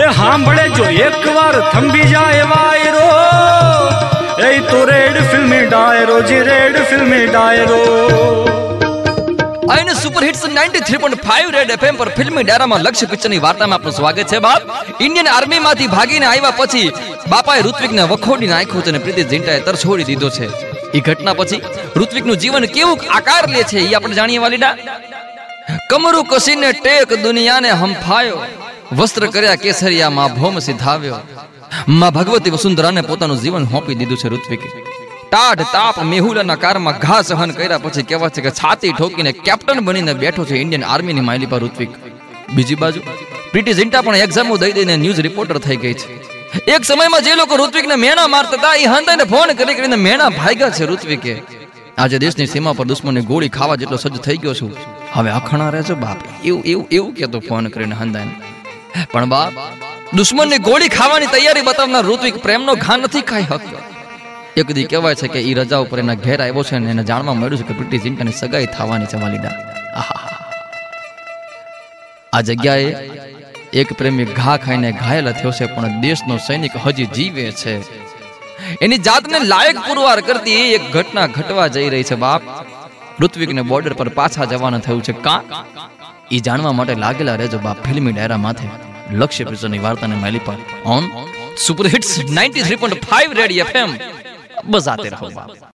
એ સાંભળે જો એકવાર થંભી જાય વાયરો. એ તો રેડ ફિલ્મી ડાયરો, જી રેડ ફિલ્મી ડાયરો. આઈને સુપર હિટ્સ 93.5 રેડ એફએમ પર ફિલ્મી ડાયરામાં લક્ષ્ય પિક્ચરની વાર્તામાં આપનું સ્વાગત છે, બાપ. ઇન્ડિયન આર્મીમાંથી ભાગીને આવ્યા પછી બાપાએ ઋત્વિકને વખોડી નાખ્યો છે અને પ્રીતિ ઝિંટાએ તરછોડી દીધો છે. એ ઘટના પછી ઋત્વિકનું જીવન કેવું આકાર લે છે એ આપણે જાણીએ વાલીડા. કમરું કસીને ટેક દુનિયાને હંફાયો. વસ્ત્ર કર્યા કેસરિયા માં ભૌમ સિધાવ્યો માં ભગવતી વસુંધરાને પોતાનું જીવન સોંપી દીધું છે ઋત્વિકે. ટાઢ તાપ મેહુલાના કારમાં ઘા સહન કર્યા પછી કહેવાય છે કે છાતી ઠોકીને કેપ્ટન બનીને બેઠો છે ઇન્ડિયન આર્મીની માયલી પર ઋત્વિક. બીજી બાજુ પ્રીતિ ઝિન્ટા પણ એક્ઝામો દઈ દઈને ન્યૂઝ રિપોર્ટર થઈ ગઈ છે. એક સમયમાં જે લોકો ઋત્વિકને મેણા મારતા હતા એ હંતાઈને ફોન કરી કરીને મેણા ભાગ્યા છે ઋત્વિકે. આજે દેશની સીમા પર દુશ્મનની ગોળી ખાવા જેટલો સજ્જ થઈ ગયો છું. હવે અખણા રહેજો બાપ, એવું એવું એવું કહેતો ફોન કરીને હંદાઈને પણ બાપ દુશ્મનની ગોળી ખાવાની તૈયારી બતાવનાર ઋત્વિક પ્રેમનો ઘા નથી ખાઈ હક્યો. એક દી કહેવાય છે કે એ રજા ઉપર એના ઘેર આવ્યો છે અને એને જાણવા મળ્યું છે કે પ્રીતિ ઝિંટાની સગાઈ થવાની છે વાલીડા. આ જગ્યાએ એક પ્રેમી ઘા ખાઈને ઘાયલ થયો છે, પણ દેશનો સૈનિક હજી જીવે છે. એની જાતને લાયક પુરવાર કરતી એક ઘટના ઘટવા જઈ રહી છે, બાપ. ઋત્વિકને બોર્ડર પર પાછા જવાનું થયું છે. કા? ઈ જાણવા માટે લાગેલા રહેજો બાપ ફિલ્મી ડાયરા માથે. લક્ષ્ય પિક્ચરની વાર્તાને માલી પર. On super hits 93.5 radio FM બસ આતે રહો બાપ